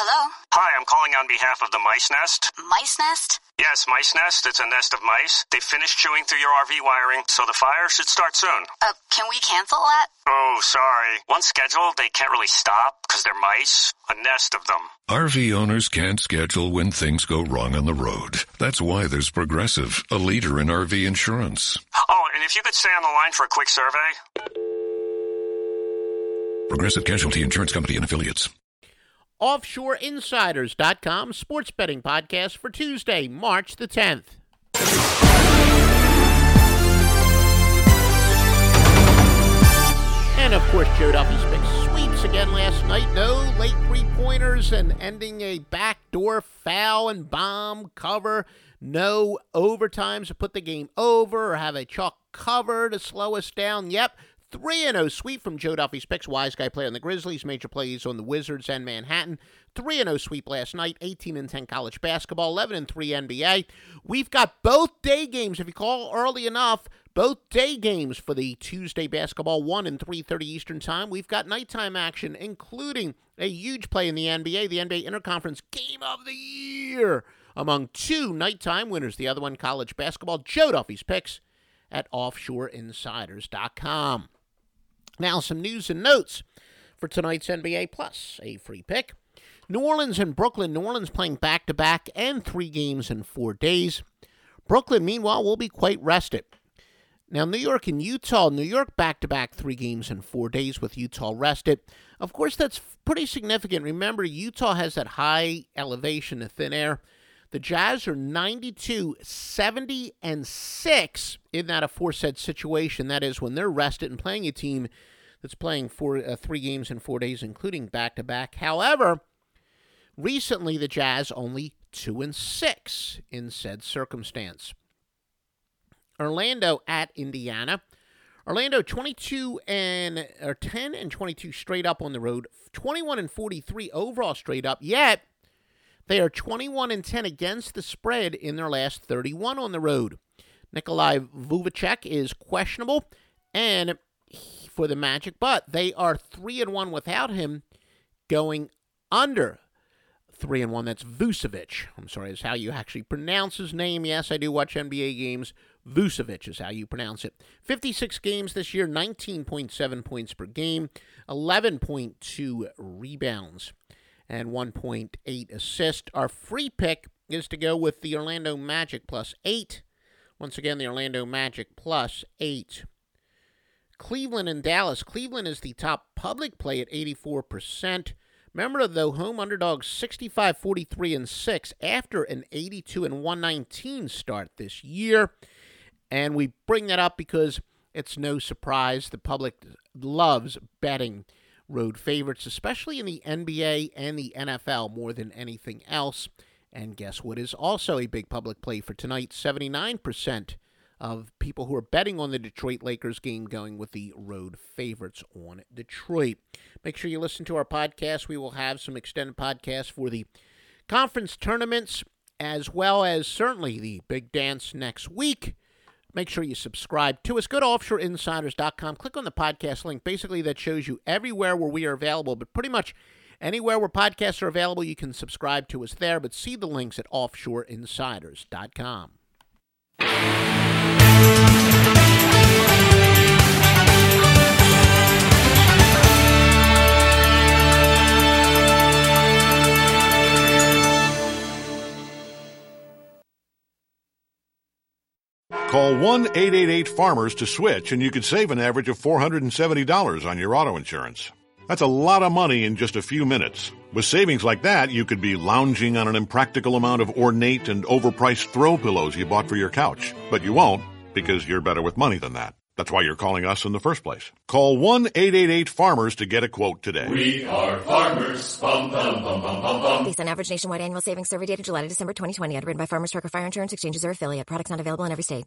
Hello? Hi, I'm calling on behalf of the Mice Nest. Mice Nest? Yes, Mice Nest. It's a nest of mice. They finished chewing through your RV wiring, so the fire should start soon. Uh, can we cancel that? Oh, sorry. Once scheduled, they can't really stop because they're mice. A nest of them. RV owners can't schedule when things go wrong on the road. That's why there's Progressive, a leader in RV insurance. Oh, and if you could stay on the line for a quick survey. Progressive Casualty Insurance Company and Affiliates. OffshoreInsiders.com sports betting podcast for Tuesday, March the 10th. And of course, Joe Duffy's big sweeps again last night. No late three pointers and ending a backdoor foul and bomb cover. No overtimes to put the game over or have a chalk cover to slow us down. Yep, 3 0 sweep from Joe Duffy's picks. Wise guy play on the Grizzlies, major plays on the Wizards and Manhattan. 3 0 sweep last night, 18 and 10 college basketball, 11 and 3 NBA. We've got both day games. If you call early enough, both day games for the Tuesday basketball, 1 and 3:30 Eastern Time. We've got nighttime action including a huge play in the NBA, the NBA Interconference Game of the Year among two nighttime winners. The other one college basketball. Joe Duffy's picks at offshoreinsiders.com. Now, some news and notes for tonight's NBA Plus, a free pick. New Orleans and Brooklyn. New Orleans playing back to back and three games in four days. Brooklyn, meanwhile, will be quite rested. Now, New York and Utah. New York back to back three games in four days with Utah rested. Of course, that's pretty significant. Remember, Utah has that high elevation, the thin air. The Jazz are 92, 70, and 6 in that aforesaid situation. That is, when they're rested and playing a team that's playing four, uh, three games in four days, including back to back. However, recently the Jazz only 2 and 6 in said circumstance. Orlando at Indiana. Orlando 22 and or 10 and 22 straight up on the road, 21 and 43 overall straight up. Yet they are 21 and 10 against the spread in their last 31 on the road. Nikolai Vujicic is questionable and for the Magic, but they are 3 and 1 without him going under 3 and 1. That's Vucevic. I'm sorry, is how you actually pronounce his name. Yes, I do watch NBA games. Vucevic is how you pronounce it. 56 games this year, 19.7 points per game, 11.2 rebounds, and 1.8 assists. Our free pick is to go with the Orlando Magic plus 8. Once again, the Orlando Magic plus 8. Cleveland and Dallas. Cleveland is the top public play at 84%. Remember, though, home underdogs 65 43 and 6 after an 82 and 119 start this year. And we bring that up because it's no surprise the public loves betting road favorites, especially in the NBA and the NFL more than anything else. And guess what is also a big public play for tonight? 79% of people who are betting on the Detroit Lakers game going with the road favorites on Detroit. Make sure you listen to our podcast. We will have some extended podcasts for the conference tournaments as well as certainly the big dance next week. Make sure you subscribe to us. Go to offshoreinsiders.com. Click on the podcast link. Basically, that shows you everywhere where we are available, but pretty much anywhere where podcasts are available, you can subscribe to us there. But see the links at offshoreinsiders.com. Call 1 888 Farmers to switch, and you could save an average of $470 on your auto insurance. That's a lot of money in just a few minutes. With savings like that, you could be lounging on an impractical amount of ornate and overpriced throw pillows you bought for your couch. But you won't, because you're better with money than that. That's why you're calling us in the first place. Call 1-888-FARMERS to get a quote today. We are farmers. Bum, bum, bum, bum, bum, bum. Based on average nationwide annual savings survey data July to December 2020, underwritten by Farmers Truck Trucker Fire Insurance Exchanges or affiliate. Products not available in every state.